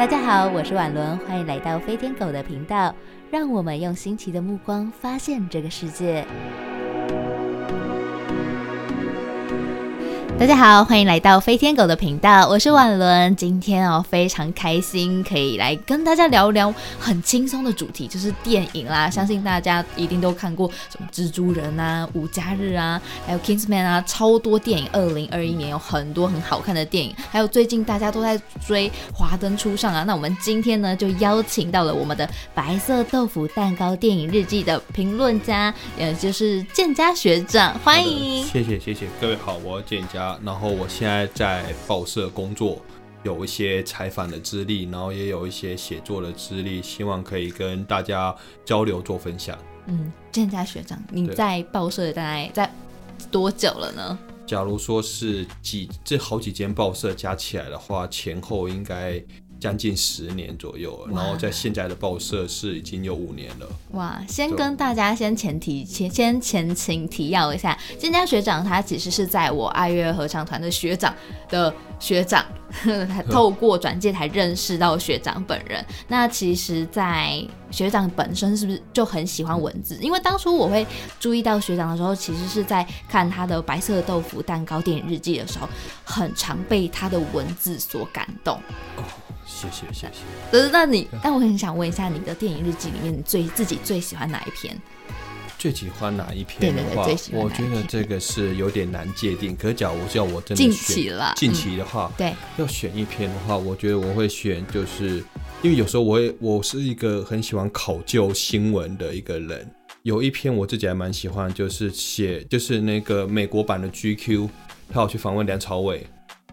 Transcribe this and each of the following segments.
大家好，我是婉伦，欢迎来到飞天狗的频道，让我们用新奇的目光发现这个世界。大家好，欢迎来到飞天狗的频道，我是婉伦。今天哦，非常开心可以来跟大家聊聊很轻松的主题，就是电影啦。相信大家一定都看过什么蜘蛛人啊、无家日啊，还有 Kingsman 啊，超多电影。二零二一年有很多很好看的电影，还有最近大家都在追《华灯初上》啊。那我们今天呢，就邀请到了我们的白色豆腐蛋糕电影日记的评论家，也就是建家学长，欢迎。谢谢谢谢各位好，我建家。然后我现在在报社工作，有一些采访的资历，然后也有一些写作的资历，希望可以跟大家交流做分享。嗯，建家学长，你在报社大概在多久了呢？假如说是几这好几间报社加起来的话，前后应该。将近十年左右，然后在现在的报社是已经有五年了。哇，先跟大家先前提前先前情提要一下，金家学长他其实是在我爱乐合唱团的学长的学长，透过转介才认识到学长本人。那其实，在学长本身是不是就很喜欢文字？因为当初我会注意到学长的时候，其实是在看他的白色豆腐蛋糕电影日记的时候，很常被他的文字所感动。谢谢谢谢。可是那你，但我很想问一下，你的电影日记里面，你最自己最喜欢哪一篇？最喜欢哪一篇的话，我觉得这个是有点难界定。可假如叫我真的近期了，近期的话，对，要选一篇的话，我觉得我会选，就是因为有时候我也我是一个很喜欢考究新闻的一个人。有一篇我自己还蛮喜欢，就是写就是那个美国版的 GQ，他要去访问梁朝伟。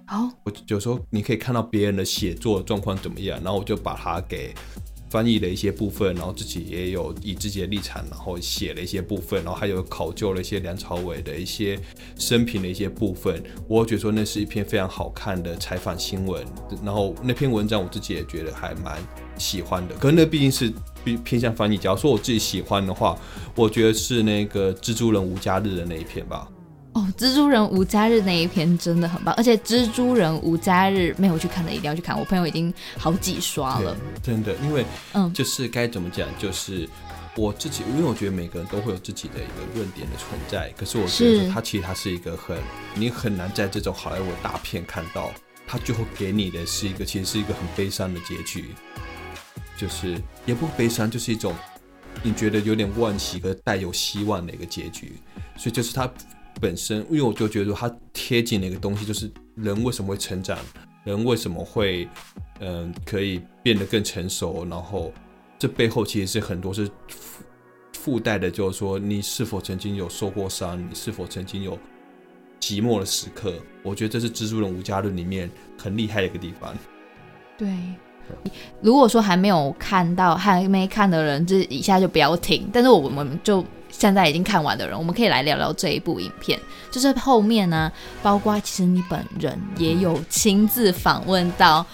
哦，我有时候你可以看到别人的写作状况怎么样，然后我就把它给翻译了一些部分，然后自己也有以自己的立场，然后写了一些部分，然后还有考究了一些梁朝伟的一些生平的一些部分。我觉得说那是一篇非常好看的采访新闻，然后那篇文章我自己也觉得还蛮喜欢的。可是那毕竟是偏偏向翻译，假如说我自己喜欢的话，我觉得是那个蜘蛛人无家日的那一篇吧。哦，蜘蛛人无家日那一篇真的很棒，而且蜘蛛人无家日没有去看的一定要去看，我朋友已经好几刷了。真的，因为嗯，就是该怎么讲，就是我自己，因为我觉得每个人都会有自己的一个论点的存在，可是我觉得他其实他是一个很，你很难在这种好莱坞大片看到，他最后给你的是一个其实是一个很悲伤的结局，就是也不悲伤，就是一种你觉得有点惋惜和带有希望的一个结局，所以就是他。本身，因为我就觉得它贴近的一个东西，就是人为什么会成长，人为什么会，嗯，可以变得更成熟，然后这背后其实是很多是附附带的，就是说你是否曾经有受过伤，你是否曾经有寂寞的时刻。我觉得这是《蜘蛛人无家论》里面很厉害的一个地方。对，如果说还没有看到、还没看的人，这以下就不要听。但是我们就。现在已经看完的人，我们可以来聊聊这一部影片。就是后面呢，包括其实你本人也有亲自访问到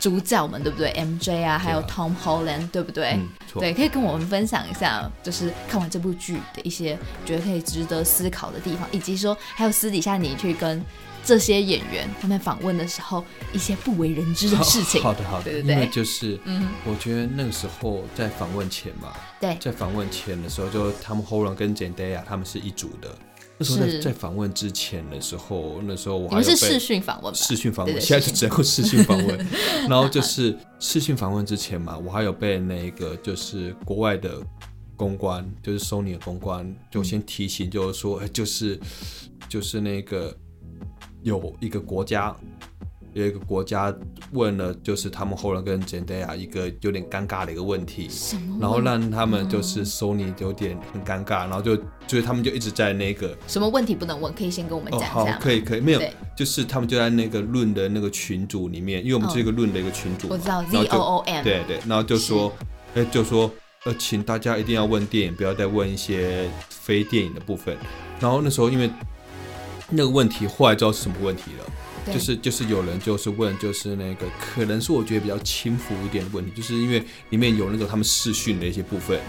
主角们，对不对？MJ 啊，还有 Tom Holland，对不对？对，可以跟我们分享一下，就是看完这部剧的一些觉得可以值得思考的地方，以及说还有私底下你去跟。这些演员他们访问的时候，一些不为人知的事情。好的，好的，对对对，因为就是，嗯，我觉得那个时候在访问前嘛，对，在访问前的时候，就他们 Holland 跟 Zendaya 他们是一组的。那时候在在访问之前的时候，那时候我还是视讯访问，视讯访问，现在是只有视讯访问。然后就是视讯访问之前嘛，我还有被那个就是国外的公关，就是 Sony 的公关，就先提醒，就是说，哎，就是就是那个。有一个国家，有一个国家问了，就是他们后来跟 Zendaya 一个有点尴尬的一个问题，然后让他们就是 Sony 有点很尴尬，然后就就是他们就一直在那个什么问题不能问，可以先跟我们讲一下。好，可以可以，没有，就是他们就在那个论的那个群组里面，因为我们是一个论的一个群组，我知道 Z O O M，对对，然后就说，哎，就说呃，请大家一定要问电影，不要再问一些非电影的部分。然后那时候因为。那个问题后来知道是什么问题了，就是就是有人就是问，就是那个可能是我觉得比较轻浮一点的问题，就是因为里面有那种他们试训的一些部分，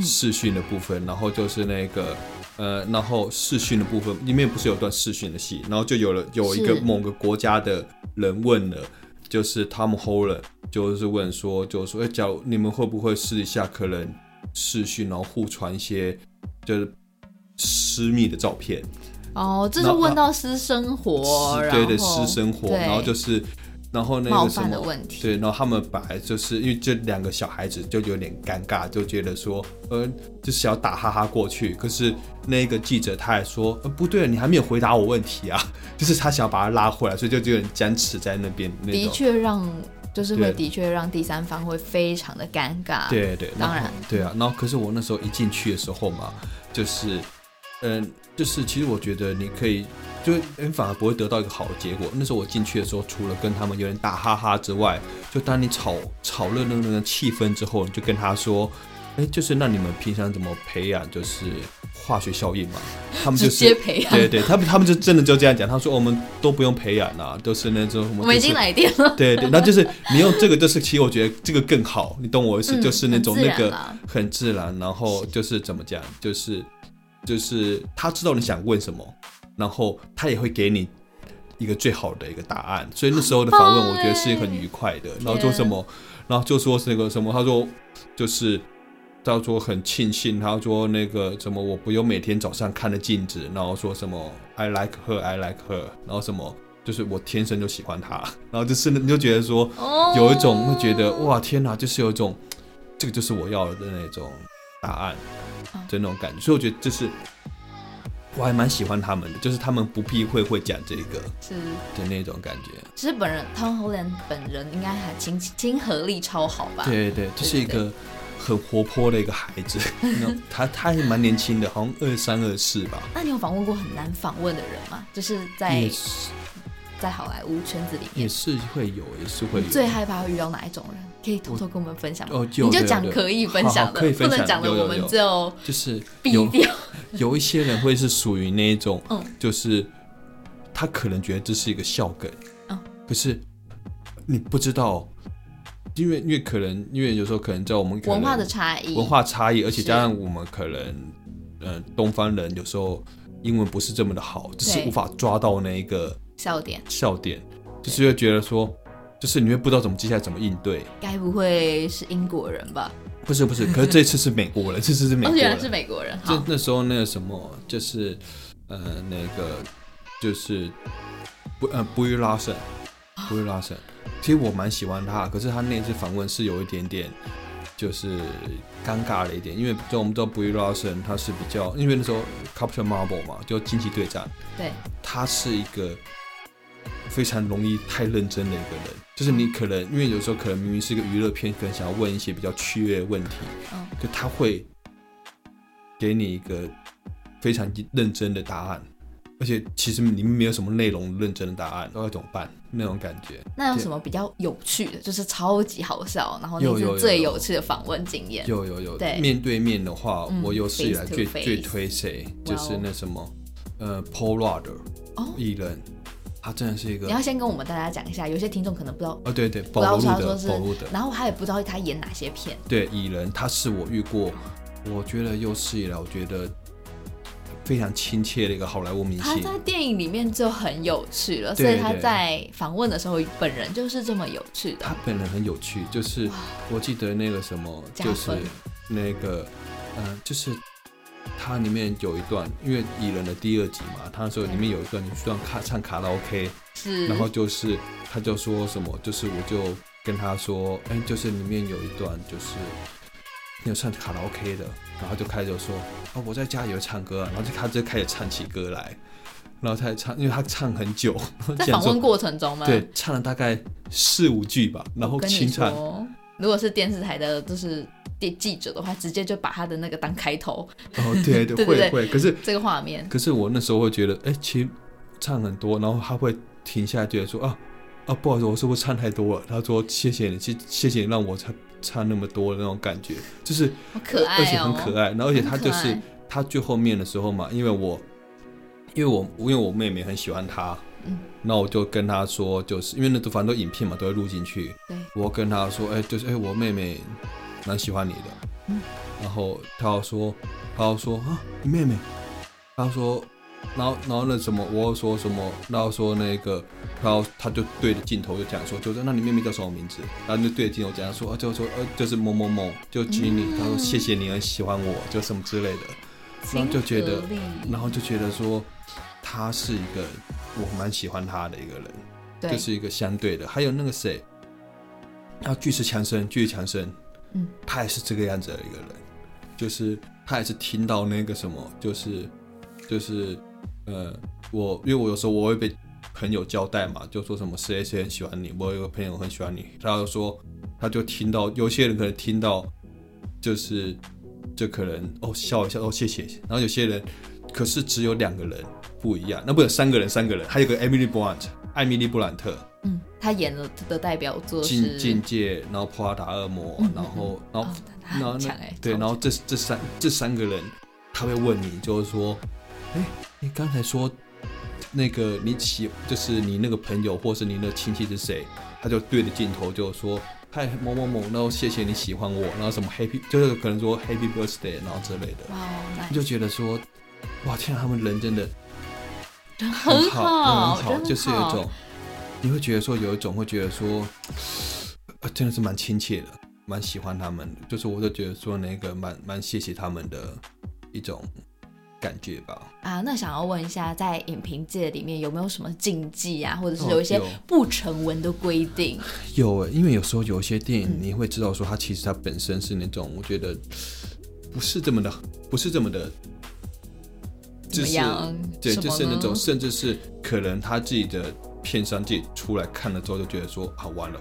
试训的部分，然后就是那个呃，然后试训的部分里面不是有段试训的戏，然后就有了有一个某个国家的人问了，就是他们 Holland 就是问说，就是说，哎，假如你们会不会试一下，可能试训，然后互传一些就是私密的照片？哦，这是问到私生活，对对，私生活，然后就是。然后那个什么，对，然后他们本来就是因为这两个小孩子就有点尴尬，就觉得说，呃，就是要打哈哈过去。可是那个记者他还说，呃，不对，你还没有回答我问题啊，就是他想要把他拉回来，所以就有点僵持在那边。的确让，就是会的确让第三方会非常的尴尬。对对，当然，对啊。然后可是我那时候一进去的时候嘛，就是，嗯，就是其实我觉得你可以。就你反而不会得到一个好的结果。那时候我进去的时候，除了跟他们有点打哈哈之外，就当你炒炒热那个气氛之后，你就跟他说：“哎，就是那你们平常怎么培养就是化学效应嘛？” 他们就直接培养。对对，他们他们就真的就这样讲。他说：“我们都不用培养啊，都是那种什么我们已经来电了。”对对，那就是你用这个，就是其实我觉得这个更好。你懂我意思？就是那种那个很自然，然后就是怎么讲，就是就是他知道你想问什么。然后他也会给你一个最好的一个答案，所以那时候的访问我觉得是很愉快的。然后做什么？然后就说是那个什么？他说就是叫做很庆幸，他说那个什么我不用每天早上看着镜子，然后说什么 I like her, I like her，然后什么就是我天生就喜欢他，然后就是你就觉得说有一种会觉得哇天哪，就是有一种这个就是我要的那种答案的那种感觉，所以我觉得就是。我还蛮喜欢他们的，就是他们不避讳会讲这个，是的那种感觉。其实本人汤侯莲本人应该还亲亲和力超好吧？对对对，这是一个很活泼的一个孩子，他他还蛮年轻的，好像二三二四吧。那你有访问过很难访问的人吗？就是在在好莱坞圈子里面也是会有，也是会有。最害怕遇到哪一种人？可以偷偷跟我们分享吗？你就讲可以分享的，不能讲的我们就就是毙掉。有一些人会是属于那一种，嗯，就是他可能觉得这是一个笑梗，嗯，可是你不知道，因为因为可能因为有时候可能在我们文化的差异，文化差异，而且加上我们可能，呃，东方人有时候英文不是这么的好，只是无法抓到那一个笑点，笑点，就是会觉得说，就是你会不知道怎么接下来怎么应对。该不会是英国人吧？不是不是，可是这次是美国人，这次是美国人，是美国人。就那时候那个什么，就是呃那个就是不呃布伊拉森，布伊拉森。其实我蛮喜欢他，可是他那次访问是有一点点就是尴尬了一点，因为就我们知道布伊拉森他是比较，因为那时候 Captain Marvel 嘛，就惊奇对战，对，他是一个。非常容易太认真的一个人，就是你可能因为有时候可能明明是一个娱乐片，可能想要问一些比较趣味的问题，嗯，就他会给你一个非常认真的答案，而且其实里面没有什么内容认真的答案，要怎么办？那种感觉。那有什么比较有趣的，就是超级好笑，然后那是最有趣的访问经验？有有有。对，面对面的话，我有史以来最最推谁？就是那什么，呃，Paul Rudd，艺人。他真的是一个。你要先跟我们大家讲一下，有些听众可能不知道。哦，对对，保罗的，保罗的。然后他也不知道他演哪些片。对，蚁人，他是我遇过，我觉得有史以来我觉得非常亲切的一个好莱坞明星。他在电影里面就很有趣了，所以他在访问的时候本人就是这么有趣的。他本人很有趣，就是我记得那个什么，就是那个，嗯，就是。它里面有一段，因为蚁人的第二集嘛，他说里面有一段，你需要卡唱卡拉 OK，是，然后就是他就说什么，就是我就跟他说，哎，就是里面有一段就是有唱卡拉 OK 的，然后就开始说，哦，我在家里有唱歌，然后就他就开始唱起歌来，然后他唱，因为他唱很久，在访问 过程中吗？对，唱了大概四五句吧，然后清唱。如果是电视台的，就是电记者的话，直接就把他的那个当开头。哦，对对 会会，可是这个画面，可是我那时候会觉得，哎，其实唱很多，然后他会停下来，觉得说啊啊，不好意思，我是不是唱太多了？他说谢谢你，谢谢谢你让我唱唱那么多的那种感觉，就是可爱，而且很可爱。然后而且他就是他最后面的时候嘛，因为我因为我因为我妹妹很喜欢他。嗯那我就跟他说，就是因为那都反正都影片嘛，都会录进去。对，我跟他说，哎，就是哎，我妹妹蛮喜欢你的。嗯，然后他要说，他要说啊，你妹妹，他说，然后然后那什么，我说什么，然后说那个，然后他就对着镜头就讲说，就说那你妹妹叫什么名字？然后就对着镜头讲说，啊就说呃就是某某某，就 Jenny，他说谢谢你很喜欢我，就什么之类的，然后就觉得，然后就觉得说他是一个我蛮喜欢他的一个人，就是一个相对的。还有那个谁，然后巨石强森，巨石强森，嗯，他也是这个样子的一个人，就是他也是听到那个什么，就是就是。呃，我因为我有时候我会被朋友交代嘛，就说什么谁谁很喜欢你，我有个朋友很喜欢你，他就说他就听到有些人可能听到就是就可能哦笑一笑哦谢谢，然后有些人可是只有两个人不一样，那不有三个人三个人，还有个 Emily Blunt 艾米丽布兰特，他演的的代表作是境境界，然后破达恶魔，然后然后然后那对，然后这这三这三个人他会问你，就是说，哎。你刚才说那个你喜就是你那个朋友或是你那亲戚是谁？他就对着镜头就说：“嗨某某某，然后谢谢你喜欢我，然后什么 Happy 就是可能说 Happy Birthday，然后之类的。”哇，就觉得说，哇天啊，他们人真的很好，很好，就是有一种你会觉得说有一种会觉得说，真的是蛮亲切的，蛮喜欢他们，就是我就觉得说那个蛮蛮谢谢他们的一种。感觉吧啊，那想要问一下，在影评界里面有没有什么禁忌啊，或者是有一些不成文的规定？有诶，因为有时候有一些电影，你会知道说它其实它本身是那种，我觉得不是这么的，不是这么的，怎么样？对，就是那种，甚至是可能他自己的片商界出来看了之后，就觉得说，好完了，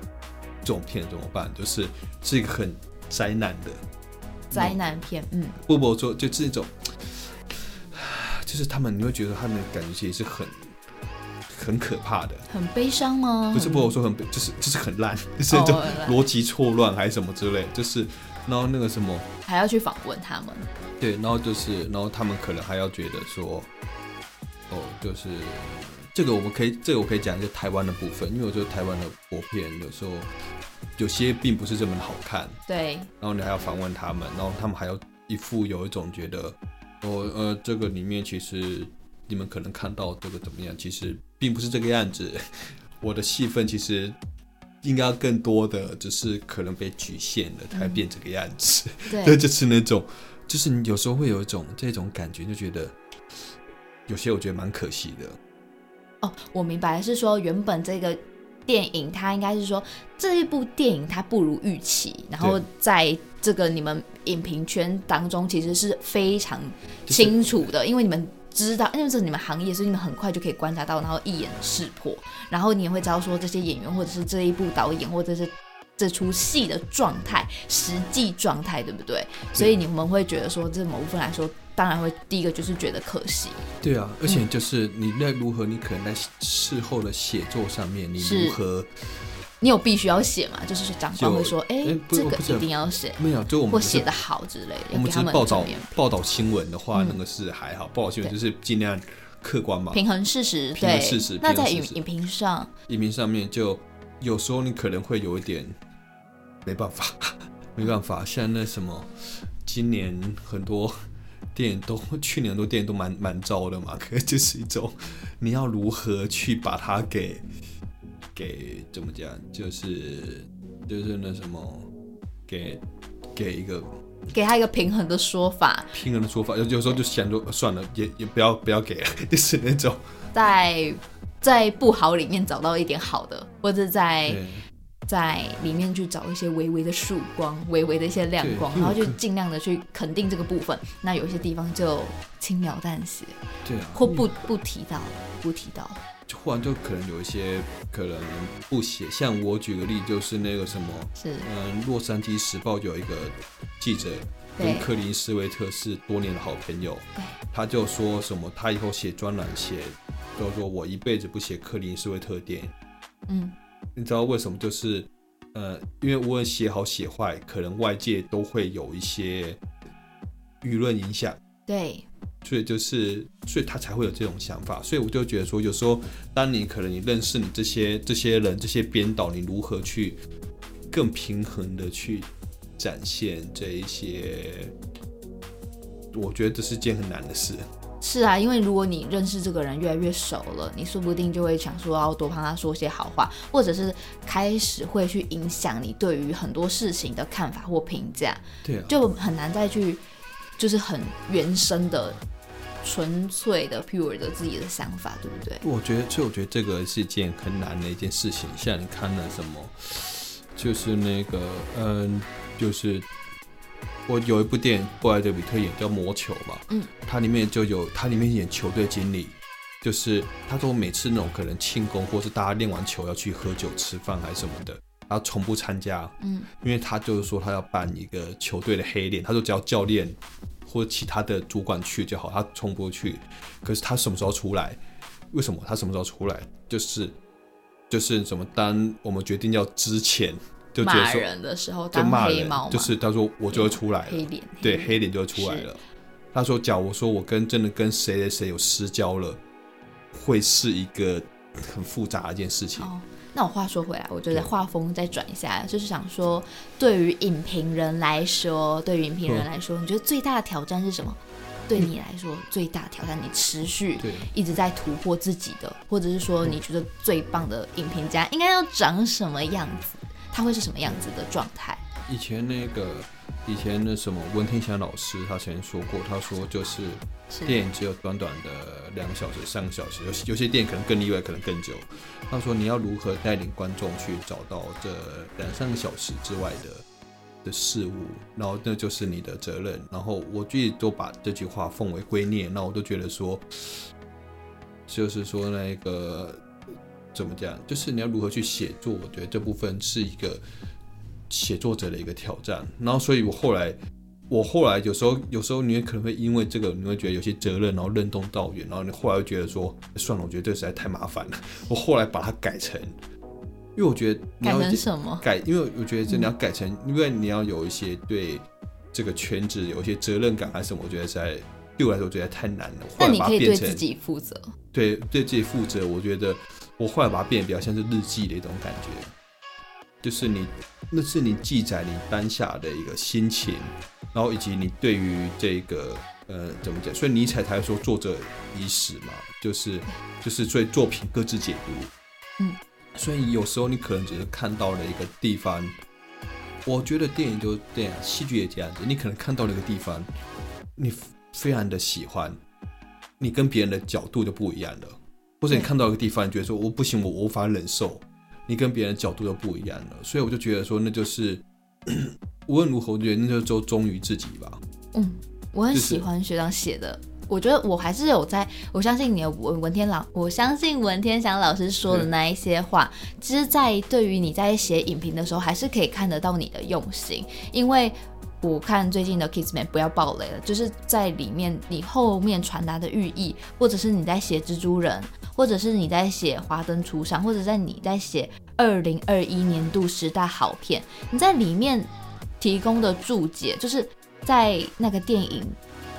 这种片怎么办？就是是一个很灾难的灾难片。嗯，不不说，就这种。就是他们，你会觉得他们的感觉其实是很很可怕的，很悲伤吗？不是，不我说很，就是就是很烂，就是这种逻辑错乱还是什么之类，就是然后那个什么还要去访问他们，对，然后就是然后他们可能还要觉得说，哦，就是这个我们可以，这个我可以讲就台湾的部分，因为我觉得台湾的国片有时候有些并不是这么的好看，对，然后你还要访问他们，然后他们还要一副有一种觉得。哦，呃，这个里面其实你们可能看到这个怎么样？其实并不是这个样子。我的戏份其实应该更多的，只是可能被局限了，才变这个样子。对，就是那种，就是你有时候会有一种这种感觉，就觉得有些我觉得蛮可惜的。哦，我明白，是说原本这个。电影它应该是说这一部电影它不如预期，然后在这个你们影评圈当中其实是非常清楚的，因为你们知道，因为这是你们行业，所以你们很快就可以观察到，然后一眼识破，然后你也会知道说这些演员或者是这一部导演或者是这出戏的状态、实际状态，对不对？所以你们会觉得说，这某部分来说。当然会，第一个就是觉得可惜。对啊，而且就是你在如何，你可能在事后的写作上面，你如何，你有必须要写嘛？就是长官会说，哎，这个一定要写，没有，就我们或写的好之类的。我们只是报道报道新闻的话，那个是还好，报道新闻就是尽量客观嘛，平衡事实，平衡事实。那在影影评上，影评上面就有时候你可能会有一点没办法，没办法，像那什么，今年很多。电影都 去年很多电影都蛮蛮糟的嘛，可是就是一种你要如何去把它给给怎么讲，就是就是那什么给给一个给他一个平衡的说法，平衡的说法，有有时候就想说算了，也也不要不要给了，就是那种在在不好里面找到一点好的，或者在。在里面去找一些微微的曙光，微微的一些亮光，然后就尽量的去肯定这个部分。那有些地方就轻描淡写，对啊，或不不提到，不提到，就忽然就可能有一些可能不写。像我举个例，就是那个什么，是嗯，洛杉矶时报有一个记者跟克林斯威特是多年的好朋友，对，他就说什么，他以后写专栏写，就说我一辈子不写克林斯威特电影，嗯。你知道为什么？就是，呃，因为无论写好写坏，可能外界都会有一些舆论影响。对，所以就是，所以他才会有这种想法。所以我就觉得说，有时候当你可能你认识你这些这些人、这些编导，你如何去更平衡的去展现这一些，我觉得这是件很难的事。是啊，因为如果你认识这个人越来越熟了，你说不定就会想说要多帮他说些好话，或者是开始会去影响你对于很多事情的看法或评价。对啊，就很难再去，就是很原生的、纯粹的、pure 的自己的想法，对不对？我觉得，所以我觉得这个是件很难的一件事情。像你看了什么，就是那个，嗯，就是。我有一部电影，布莱德比特演叫《魔球》嘛，嗯，它里面就有，它里面演球队经理，就是他说每次那种可能庆功，或是大家练完球要去喝酒吃饭还是什么的，他从不参加，嗯，因为他就是说他要办一个球队的黑脸，他说只要教练或者其他的主管去就好，他从不去。可是他什么时候出来？为什么他什么时候出来？就是就是什么？当我们决定要之前。就骂人的时候，就骂人，就是他说我就会出来了，黑脸，对，黑脸就会出来了。他说，假如说我跟真的跟谁谁谁有私交了，会是一个很复杂的一件事情。那我话说回来，我觉得画风再转一下，就是想说，对于影评人来说，对于影评人来说，你觉得最大的挑战是什么？对你来说，最大挑战，你持续一直在突破自己的，或者是说，你觉得最棒的影评家应该要长什么样子？他会是什么样子的状态？以前那个，以前那什么温天祥老师，他曾经说过，他说就是电影只有短短的两个小时、三个小时，有有些电影可能更例外，可能更久。他说你要如何带领观众去找到这两三个小时之外的的事物，然后那就是你的责任。然后我自己都把这句话奉为圭臬，那我都觉得说，就是说那个。怎么讲？就是你要如何去写作？我觉得这部分是一个写作者的一个挑战。然后，所以我后来，我后来有时候，有时候你也可能会因为这个，你会觉得有些责任，然后任重道远。然后你后来又觉得说，算了，我觉得这实在太麻烦了。我后来把它改成，因为我觉得改成什么？改，因为我觉得这你要改成，因为你要有一些对这个圈子有一些责任感还是什么？我觉得在对我来说，我觉得太难了。那你可以对自己负责。对，对自己负责。我觉得。我后来把它变得比较像是日记的一种感觉，就是你那是你记载你当下的一个心情，然后以及你对于这个呃怎么讲，所以尼采才说作者已死嘛，就是就是所以作品各自解读，嗯，所以有时候你可能只是看到了一个地方，我觉得电影就这样，戏剧也这样子，你可能看到了一个地方，你非常的喜欢，你跟别人的角度就不一样了。或者你看到一个地方，你觉得说我不行，我无法忍受，你跟别人的角度都不一样了，所以我就觉得说，那就是 无论如何，我觉得那就忠于自己吧。嗯，我很喜欢学长写的，我觉得我还是有在，我相信你的文文天老，我相信文天祥老师说的那一些话，其实，在对于你在写影评的时候，还是可以看得到你的用心，因为。我看最近的 Kissman 不要暴雷了，就是在里面你后面传达的寓意，或者是你在写蜘蛛人，或者是你在写华灯初上，或者在你在写二零二一年度十大好片，你在里面提供的注解，就是在那个电影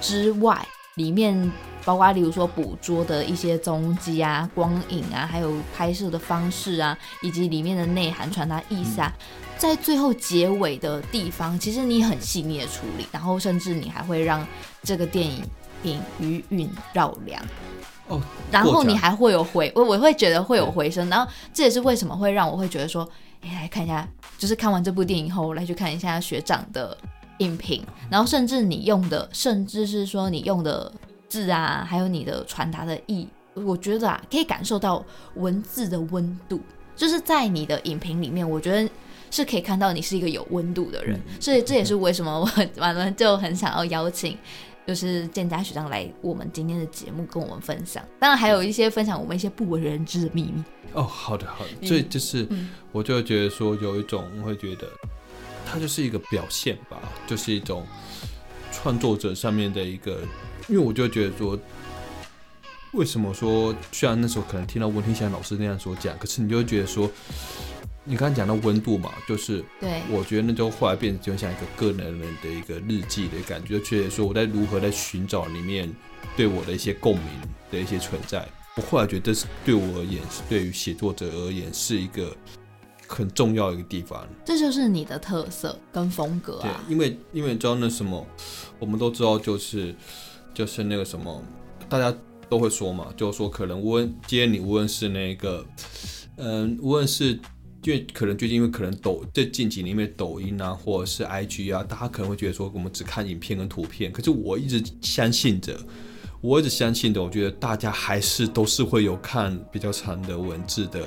之外，里面包括例如说捕捉的一些踪迹啊、光影啊，还有拍摄的方式啊，以及里面的内涵传达意思啊。在最后结尾的地方，其实你很细腻的处理，然后甚至你还会让这个电影影余韵绕梁哦，然后你还会有回我我会觉得会有回声，然后这也是为什么会让我会觉得说，哎，来看一下，就是看完这部电影后我来去看一下学长的影评，然后甚至你用的，甚至是说你用的字啊，还有你的传达的意，我觉得啊，可以感受到文字的温度，就是在你的影评里面，我觉得。是可以看到你是一个有温度的人，所以这也是为什么我 完了就很想要邀请，就是建家学长来我们今天的节目跟我们分享。当然还有一些分享我们一些不为人知的秘密。哦，好的好的，所以就是我就觉得说有一种我会觉得，它就是一个表现吧，就是一种创作者上面的一个，因为我就觉得说，为什么说虽然那时候可能听到温天祥老师那样所讲，可是你就会觉得说。你刚刚讲到温度嘛，就是对，我觉得那就后来变成就像一个个人人的一个日记的感觉，就觉得说我在如何在寻找里面对我的一些共鸣的一些存在。我后来觉得这是对我而言，是对于写作者而言是一个很重要一个地方。这就是你的特色跟风格啊。对，因为因为你知道那什么，我们都知道就是就是那个什么。大家都会说嘛，就是说可能无论今天你无论是那个，嗯，无论是因为可能最近因为可能抖这近几年因为抖音啊或者是 IG 啊，大家可能会觉得说我们只看影片跟图片，可是我一直相信着，我一直相信着，我觉得大家还是都是会有看比较长的文字的。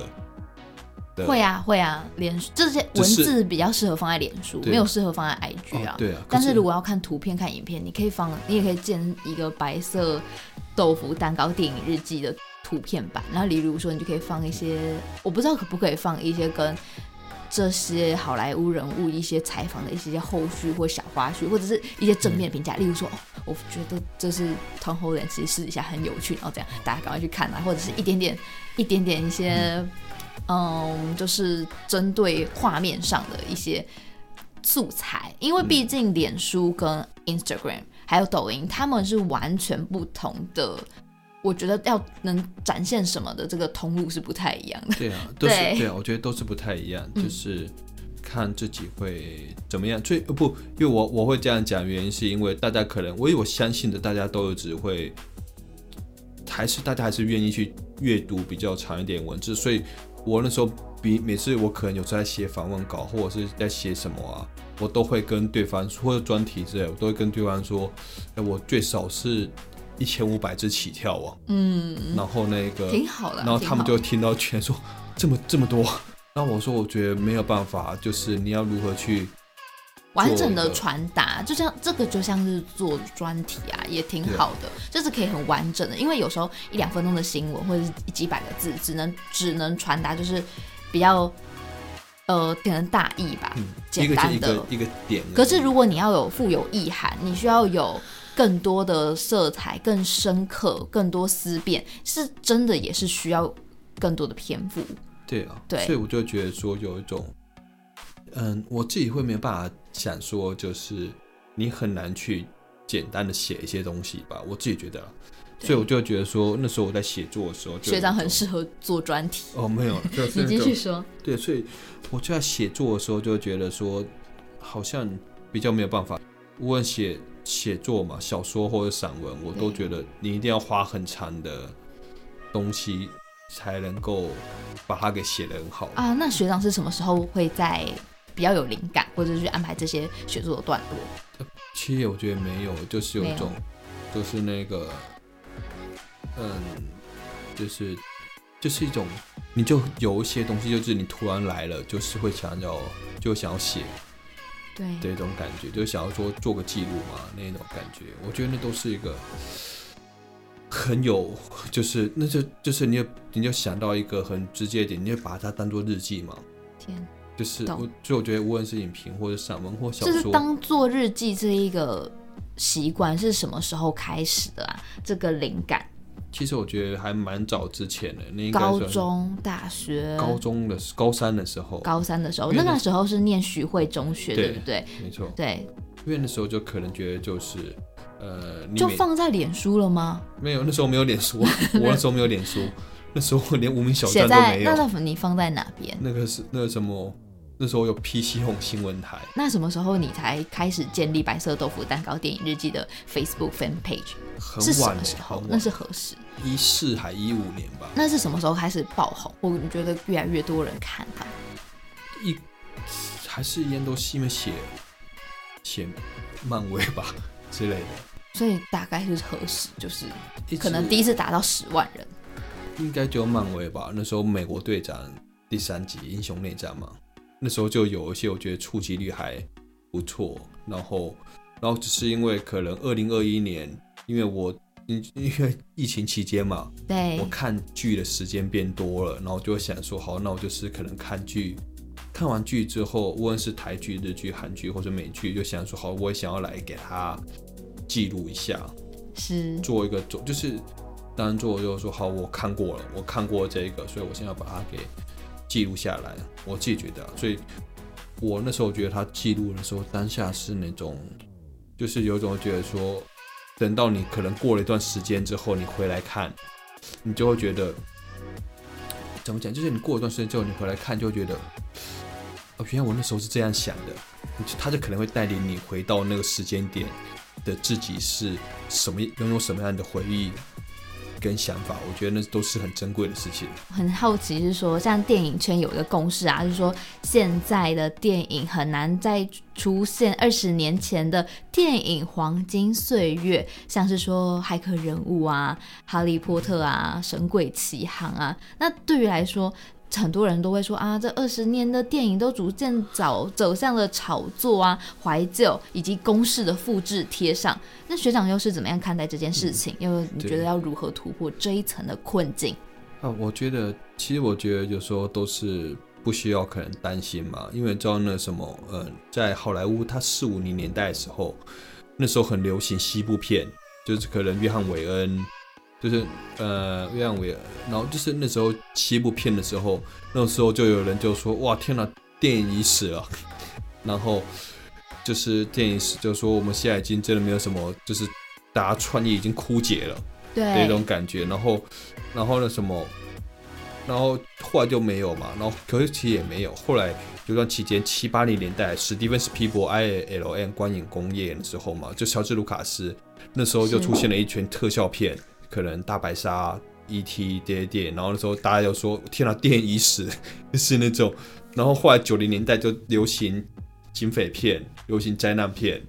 会啊会啊，脸这些文字比较适合放在脸书，没有适合放在 IG 啊。对啊。但是如果要看图片、看影片，你可以放，你也可以建一个白色豆腐蛋糕电影日记的图片版。然后，例如说，你就可以放一些，我不知道可不可以放一些跟这些好莱坞人物一些采访的一些后续或小花絮，或者是一些正面评价。例如说，哦，我觉得这是 Tom Holland 其实私底下很有趣，然后这样大家赶快去看啊，或者是一点点、一点点一些。嗯，就是针对画面上的一些素材，因为毕竟脸书跟 Instagram 还有抖音，他们是完全不同的。我觉得要能展现什么的这个通路是不太一样的。对啊，都是对啊，我觉得都是不太一样，就是看自己会怎么样。最不，因为我我会这样讲，原因是因为大家可能，我我相信的，大家都有只会，还是大家还是愿意去阅读比较长一点文字，所以。我那时候比每次我可能有在写访问稿或者是在写什么啊，我都会跟对方或者专题之类，我都会跟对方说，哎，我最少是一千五百只起跳啊。嗯，然后那个挺好的，然后他们就听到全说这么这么多，那我说我觉得没有办法，就是你要如何去。完整的传达，就像这个就像是做专题啊，也挺好的，就是可以很完整的。因为有时候一两分钟的新闻或者是几百个字，只能只能传达就是比较呃可能大意吧，简单的一个点。可是如果你要有富有意涵，你需要有更多的色彩、更深刻、更多思辨，是真的也是需要更多的篇幅。对啊，对，所以我就觉得说有一种。嗯，我自己会没有办法想说，就是你很难去简单的写一些东西吧。我自己觉得，所以我就觉得说，那时候我在写作的时候，学长很适合做专题。哦，没有，你继续说。对，所以我就在写作的时候就觉得说，好像比较没有办法。无论写写作嘛，小说或者散文，我都觉得你一定要花很长的东西才能够把它给写得很好啊。那学长是什么时候会在？比较有灵感，或者是去安排这些写作的段落。其实我觉得没有，就是有一种，就是那个，嗯，就是就是一种，你就有一些东西，就是你突然来了，就是会想要，就想要写，对，这种感觉，就想要说做个记录嘛，那种感觉。我觉得那都是一个很有，就是那就就是你你就想到一个很直接点，你就把它当做日记嘛。天。就是我，就我觉得无论是影评或者散文或小说，就是当做日记这一个习惯是什么时候开始的啊？这个灵感，其实我觉得还蛮早之前的，那高中、大学、高中的高三的时候，高三的时候，那个时候是念徐汇中学，对不对？没错，对。因为那时候就可能觉得就是，呃，就放在脸书了吗？没有，那时候没有脸书，我那时候没有脸书，那时候连无名小站都没有。那那你放在哪边？那个是那个什么？那时候有 PC Home 新闻台。那什么时候你才开始建立白色豆腐蛋糕电影日记的 Facebook fan page？很晚的时候，那是何时？一四还一五年吧。那是什么时候开始爆红？我觉得越来越多人看到。一还是烟都西面写写漫威吧之类的。所以大概是何时？就是可能第一次达到十万人。应该就漫威吧。那时候美国队长第三集英雄内战嘛。那时候就有一些我觉得触及率还不错，然后，然后只是因为可能二零二一年，因为我因因为疫情期间嘛，对，我看剧的时间变多了，然后就想说，好，那我就是可能看剧，看完剧之后，无论是台剧、日剧、韩剧或者美剧，就想说，好，我也想要来给他记录一下，是做一个总，就是当做就是说，好，我看过了，我看过这个，所以我现在把它给。记录下来，我自己觉得，所以我那时候觉得他记录的时候，当下是那种，就是有种觉得说，等到你可能过了一段时间之后，你回来看，你就会觉得，怎么讲？就是你过一段时间之后，你回来看，就会觉得，哦，原来我那时候是这样想的，他就可能会带领你回到那个时间点的自己是什么，拥有什么样的回忆，跟想法，我觉得那都是很珍贵的事情。很好奇是说，像电影圈有一个公式啊，就是说现在的电影很难再出现二十年前的电影黄金岁月，像是说骇客人物啊、哈利波特啊、神鬼奇航啊。那对于来说，很多人都会说啊，这二十年的电影都逐渐走走向了炒作啊、怀旧以及公式的复制贴上。那学长又是怎么样看待这件事情？又你觉得要如何突破这一层的困境？啊，我觉得其实我觉得有时候都是不需要可能担心嘛，因为知道那什么，呃，在好莱坞它四五零年代的时候，那时候很流行西部片，就是可能约翰韦恩。就是呃，约翰韦尔，然后就是那时候七部片的时候，那时候就有人就说：“哇，天哪，电影已死了。”然后就是电影死，就说我们现在已经真的没有什么，就是大家创意已经枯竭了，对那种感觉。然后，然后那什么，然后后来就没有嘛。然后可是其实也没有。后来有段期间，七八零年代，史蒂芬斯皮伯 I L N 观影工业的时候嘛，就乔治卢卡斯那时候就出现了一群特效片。可能大白鲨、E.T. 这些电，然后那时候大家就说：“天哪，电影已死。”就是那种。然后后来九零年代就流行警匪片、流行灾难片，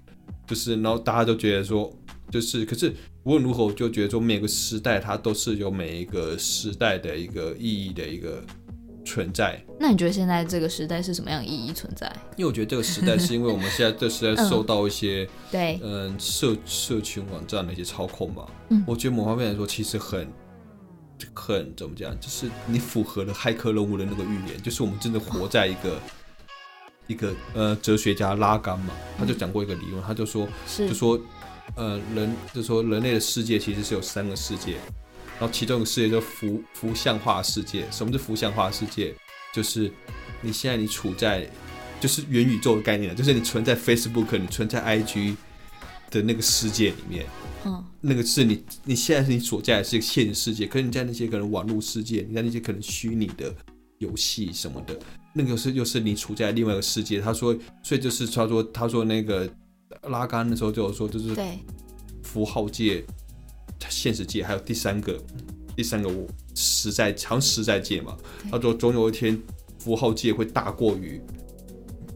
就是然后大家都觉得说，就是可是无论如何，我就觉得说每个时代它都是有每一个时代的一个意义的一个存在。那你觉得现在这个时代是什么样意义存在？因为我觉得这个时代是因为我们现在这时代受到一些 对嗯社社群网站的一些操控嘛。嗯，我觉得某方面来说，其实很很怎么讲，就是你符合了骇客任务的那个预言，就是我们真的活在一个一个呃哲学家拉甘嘛，他就讲过一个理论，他就说就说呃人就说人类的世界其实是有三个世界，然后其中一个世界就浮浮像化世界。什么是浮像化世界？就是你现在你处在就是元宇宙的概念就是你存在 Facebook，你存在 IG 的那个世界里面。嗯，那个是你，你现在是你所在的是一个现实世界，可是你在那些可能网络世界，你在那些可能虚拟的游戏什么的，那个是又是你处在另外一个世界。他说，所以就是他说，他说那个拉杆的时候就有说，就是对符号界、现实界，还有第三个第三个我实在常实在界嘛。他说，总有一天符号界会大过于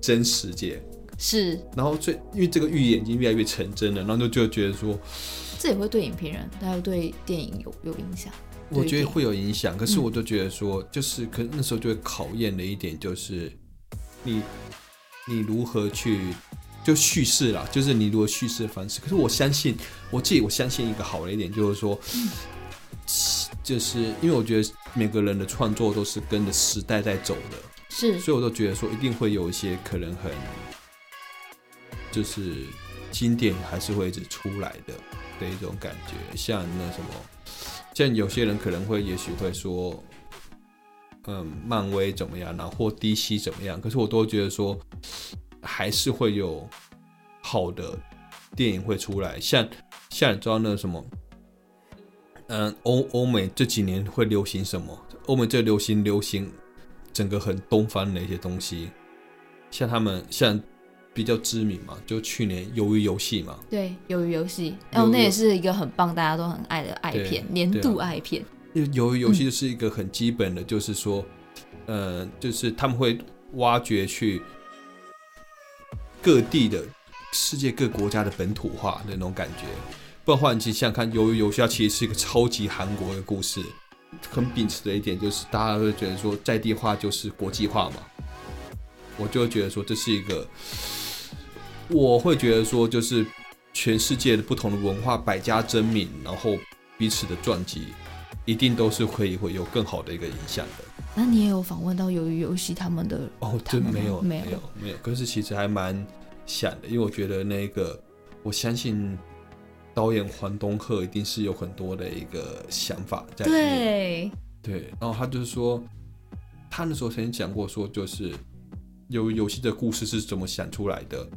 真实界。是，然后最因为这个预言已经越来越成真了，然后就就觉得说，这也会对影评人，还有对电影有有影响。我觉得会有影响，可是我就觉得说，就是可那时候就会考验的一点就是，你你如何去就叙事啦，就是你如果叙事的方式。可是我相信我自己，我相信一个好的一点就是说，就是因为我觉得每个人的创作都是跟着时代在走的，是，所以我都觉得说一定会有一些可能很。就是经典还是会一直出来的的一种感觉，像那什么，像有些人可能会也许会说，嗯，漫威怎么样，然后或 DC 怎么样，可是我都觉得说，还是会有好的电影会出来，像像你知道那什么，嗯，欧欧美这几年会流行什么？欧美最流行流行整个很东方的一些东西，像他们像。比较知名嘛，就去年《鱿鱼游戏》嘛。对，《鱿鱼游戏》哦，那也是一个很棒，大家都很爱的爱片，年度爱片。因为《鱿鱼游戏》是一个很基本的，就是说，呃，就是他们会挖掘去各地的世界各国家的本土化的那种感觉。不然话，你想想看，《鱿鱼游戏》它其实是一个超级韩国的故事，很秉持的一点就是大家会觉得说，在地化就是国际化嘛。我就觉得说，这是一个。我会觉得说，就是全世界的不同的文化百家争鸣，然后彼此的撞击，一定都是可以会有更好的一个影响的。那你也有访问到鱿鱼游戏他们的哦？真没有，没有，没有。可是其实还蛮想的，因为我觉得那个，我相信导演黄东赫一定是有很多的一个想法在里面。对，对。然后他就是说，他那时候曾经讲过，说就是鱿鱼游戏的故事是怎么想出来的。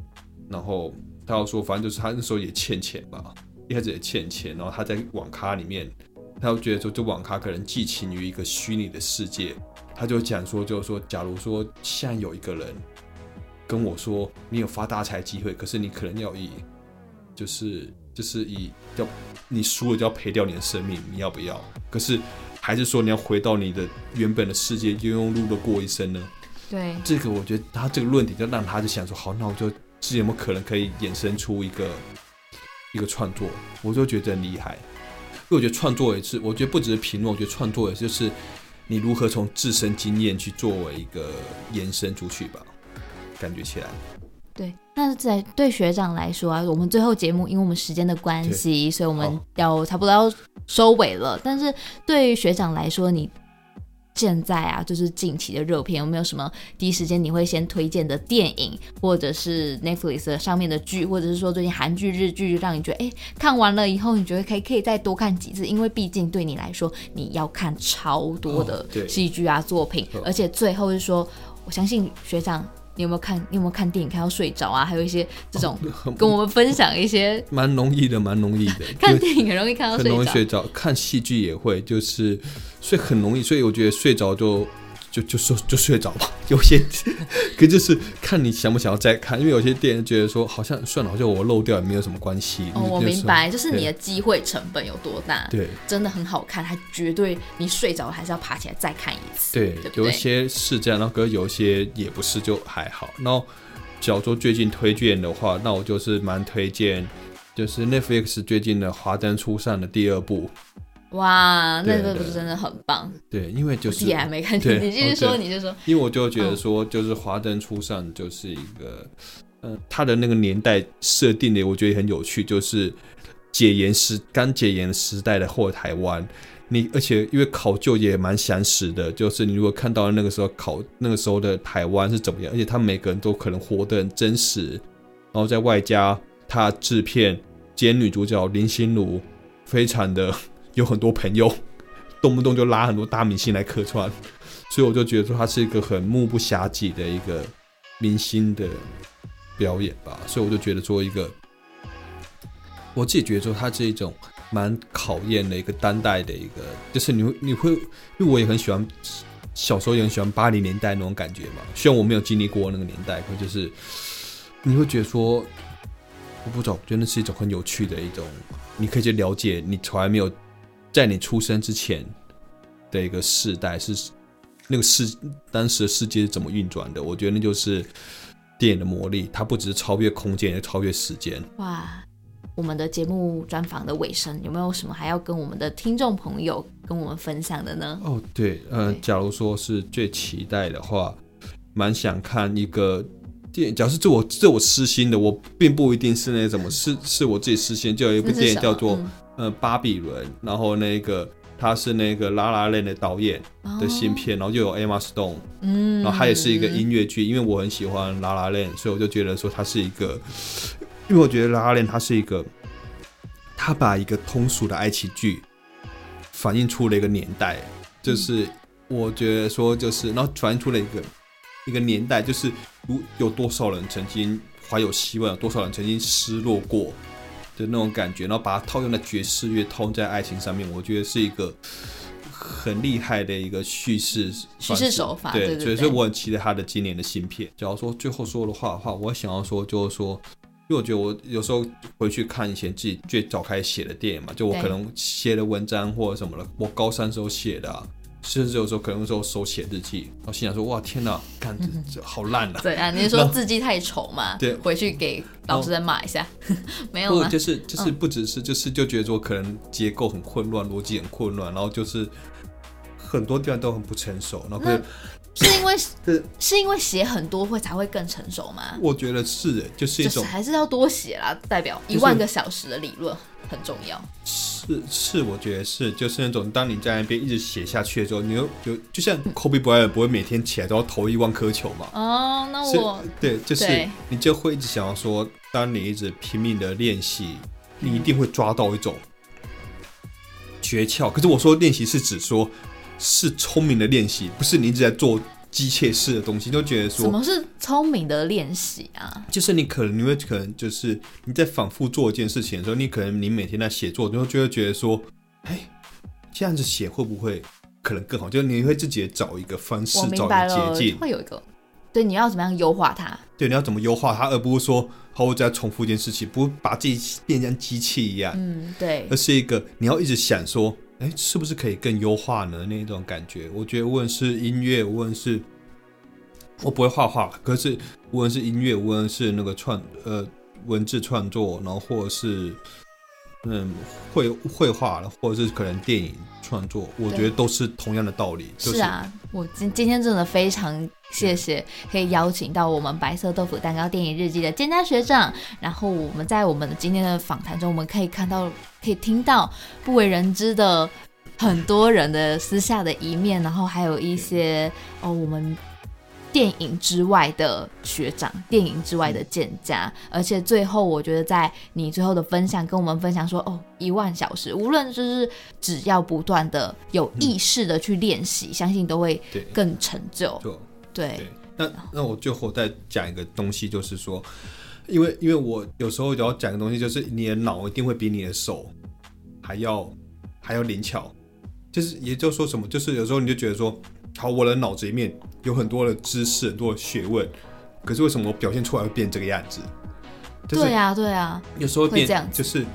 然后他要说，反正就是他那时候也欠钱吧，一开始也欠钱，然后他在网咖里面，他就觉得说，这网咖可能寄情于一个虚拟的世界，他就讲说，就是说，假如说现在有一个人跟我说，你有发大财机会，可是你可能要以就是就是以要你输了就要赔掉你的生命，你要不要？可是还是说你要回到你的原本的世界，庸庸碌碌过一生呢？对，这个我觉得他这个论点就让他就想说，好，那我就有没有可能可以衍生出一个一个创作？我就觉得很厉害，因为我觉得创作也是，我觉得不只是评论，我觉得创作也就是你如何从自身经验去作为一个延伸出去吧，感觉起来。对，那在对学长来说啊，我们最后节目，因为我们时间的关系，所以我们要差不多要收尾了。但是对于学长来说，你现在啊，就是近期的热片，有没有什么第一时间你会先推荐的电影，或者是 Netflix 上面的剧，或者是说最近韩剧、日剧，让你觉得哎，看完了以后你觉得可以可以再多看几次？因为毕竟对你来说，你要看超多的戏剧啊作品，而且最后是说，我相信学长。你有没有看？你有没有看电影看到睡着啊？还有一些这种跟我们分享一些，蛮容易的，蛮容易的。看电影很容易看到睡着，很容易睡着。看戏剧也会，就是睡很容易，所以我觉得睡着就。就就说就睡着吧，有些可就是看你想不想要再看，因为有些电影觉得说好像算了，好像我漏掉也没有什么关系。哦，我明白，就是你的机会成本有多大。对，真的很好看，它绝对你睡着还是要爬起来再看一次。对，有一些是这样，然后有一些也不是，就还好。然后，假如说最近推荐的话，那我就是蛮推荐，就是 Netflix 最近的《华灯初上》的第二部。哇，那个不是真的很棒。对，因为就是也还没看，你继续说，你就说。因为我就觉得说，就是华灯初上就是一个，嗯，他的那个年代设定的，我觉得很有趣，就是解严时刚解严时代的后台湾。你而且因为考究也蛮详实的，就是你如果看到那个时候考那个时候的台湾是怎么样，而且他每个人都可能活得很真实，然后在外加他制片兼女主角林心如，非常的。有很多朋友，动不动就拉很多大明星来客串，所以我就觉得说他是一个很目不暇接的一个明星的表演吧。所以我就觉得做一个，我自己觉得说他是一种蛮考验的一个当代的一个，就是你会你会，因为我也很喜欢小时候也很喜欢八零年代那种感觉嘛。虽然我没有经历过那个年代，可就是你会觉得说，我不懂，觉得那是一种很有趣的一种，你可以去了解你从来没有。在你出生之前的一个世代是那个世当时的世界是怎么运转的？我觉得那就是电影的魔力，它不只是超越空间，也超越时间。哇！我们的节目专访的尾声有没有什么还要跟我们的听众朋友跟我们分享的呢？哦，对，呃，假如说是最期待的话，蛮想看一个电影。假如是这我这我私心的，我并不一定是那什么，是是我自己私心，就有一部电影叫做。呃，巴比伦，然后那个他是那个拉拉链的导演的新片，然后又有 Emma Stone，嗯，然后他也是一个音乐剧，因为我很喜欢拉拉链，所以我就觉得说他是一个，因为我觉得拉拉链它是一个，他把一个通俗的爱情剧反映出了一个年代，就是我觉得说就是，然后反映出了一个一个年代，就是如有多少人曾经怀有希望，有多少人曾经失落过。的那种感觉，然后把它套用在爵士乐，套用在爱情上面，我觉得是一个很厉害的一个叙事叙事手法。对，所以所以我很期待他的今年的新片。假如说最后说的话的话，我想要说就是说，因为我觉得我有时候回去看以前自己最早开始写的电影嘛，就我可能写的文章或者什么的，我高三时候写的。甚至有时候可能时候手写日记，我心想说：“哇，天哪，看这好烂啊！”对啊，你是说字迹太丑嘛？对，回去给老师再骂一下。没有吗？就是就是不只是就是就觉得说可能结构很混乱，逻辑很混乱，然后就是很多地方都很不成熟。然后是因为 是是因为写很多会才会更成熟吗？我觉得是，就是一种还是要多写啦，代表一万个小时的理论。很重要，是是，我觉得是，就是那种当你在那边一直写下去的时候，你就就就像 Kobe Bryant 不会每天起来都要投一万颗球嘛？哦，那我对，就是你就会一直想要说，当你一直拼命的练习，你一定会抓到一种诀窍。可是我说练习是指说，是聪明的练习，不是你一直在做。机械式的东西都觉得说，什么是聪明的练习啊？就是你可能你会可能就是你在反复做一件事情的时候，你可能你每天在写作，然后就会觉得说，哎，这样子写会不会可能更好？就是你会自己找一个方式，找一个捷径，会有一个。对，你要怎么样优化它？对，你要怎么优化它，而不是说好我再重复一件事情，不把自己变成机器一样。嗯，对。而是一个你要一直想说，哎，是不是可以更优化呢？那种感觉，我觉得无论是音乐，无论是，我不会画画，可是无论是音乐，无论是那个创呃文字创作，然后或者是。嗯，绘绘画了，或者是可能电影创作，我觉得都是同样的道理。是啊，我今今天真的非常谢谢，可以邀请到我们白色豆腐蛋糕电影日记的蒹葭学长。然后我们在我们的今天的访谈中，我们可以看到，可以听到不为人知的很多人的私下的一面，然后还有一些哦，我们。电影之外的学长，电影之外的蒹葭，而且最后我觉得，在你最后的分享，跟我们分享说，哦，一万小时，无论就是只要不断的有意识的去练习，相信都会更成就。对，那那我最后再讲一个东西，就是说，因为因为我有时候要讲的东西，就是你的脑一定会比你的手还要还要灵巧，就是也就说什么，就是有时候你就觉得说。好，我的脑子里面有很多的知识，很多的学问，可是为什么我表现出来会变这个样子？对呀，对呀，有时候变这样，就是，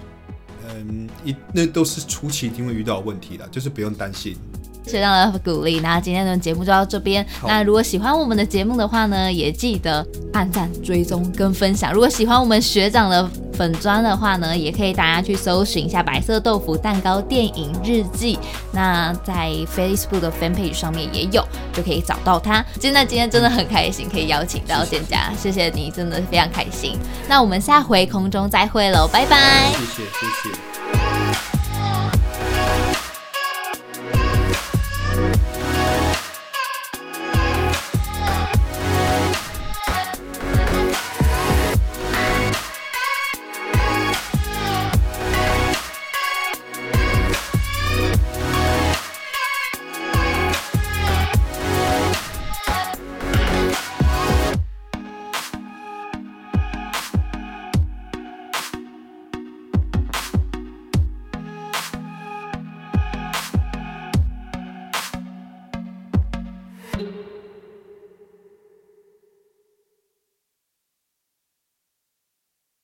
嗯，一那都是初期一定会遇到问题的，就是不用担心。学长的鼓励，那今天的节目就到这边。那如果喜欢我们的节目的话呢，也记得按赞、追踪跟分享。如果喜欢我们学长的粉砖的话呢，也可以大家去搜寻一下“白色豆腐蛋糕电影日记”。那在 Facebook 的 Fan Page 上面也有，就可以找到它。真的今天真的很开心，可以邀请到店家，谢谢你，真的非常开心。那我们下回空中再会喽，拜拜。谢谢，谢谢。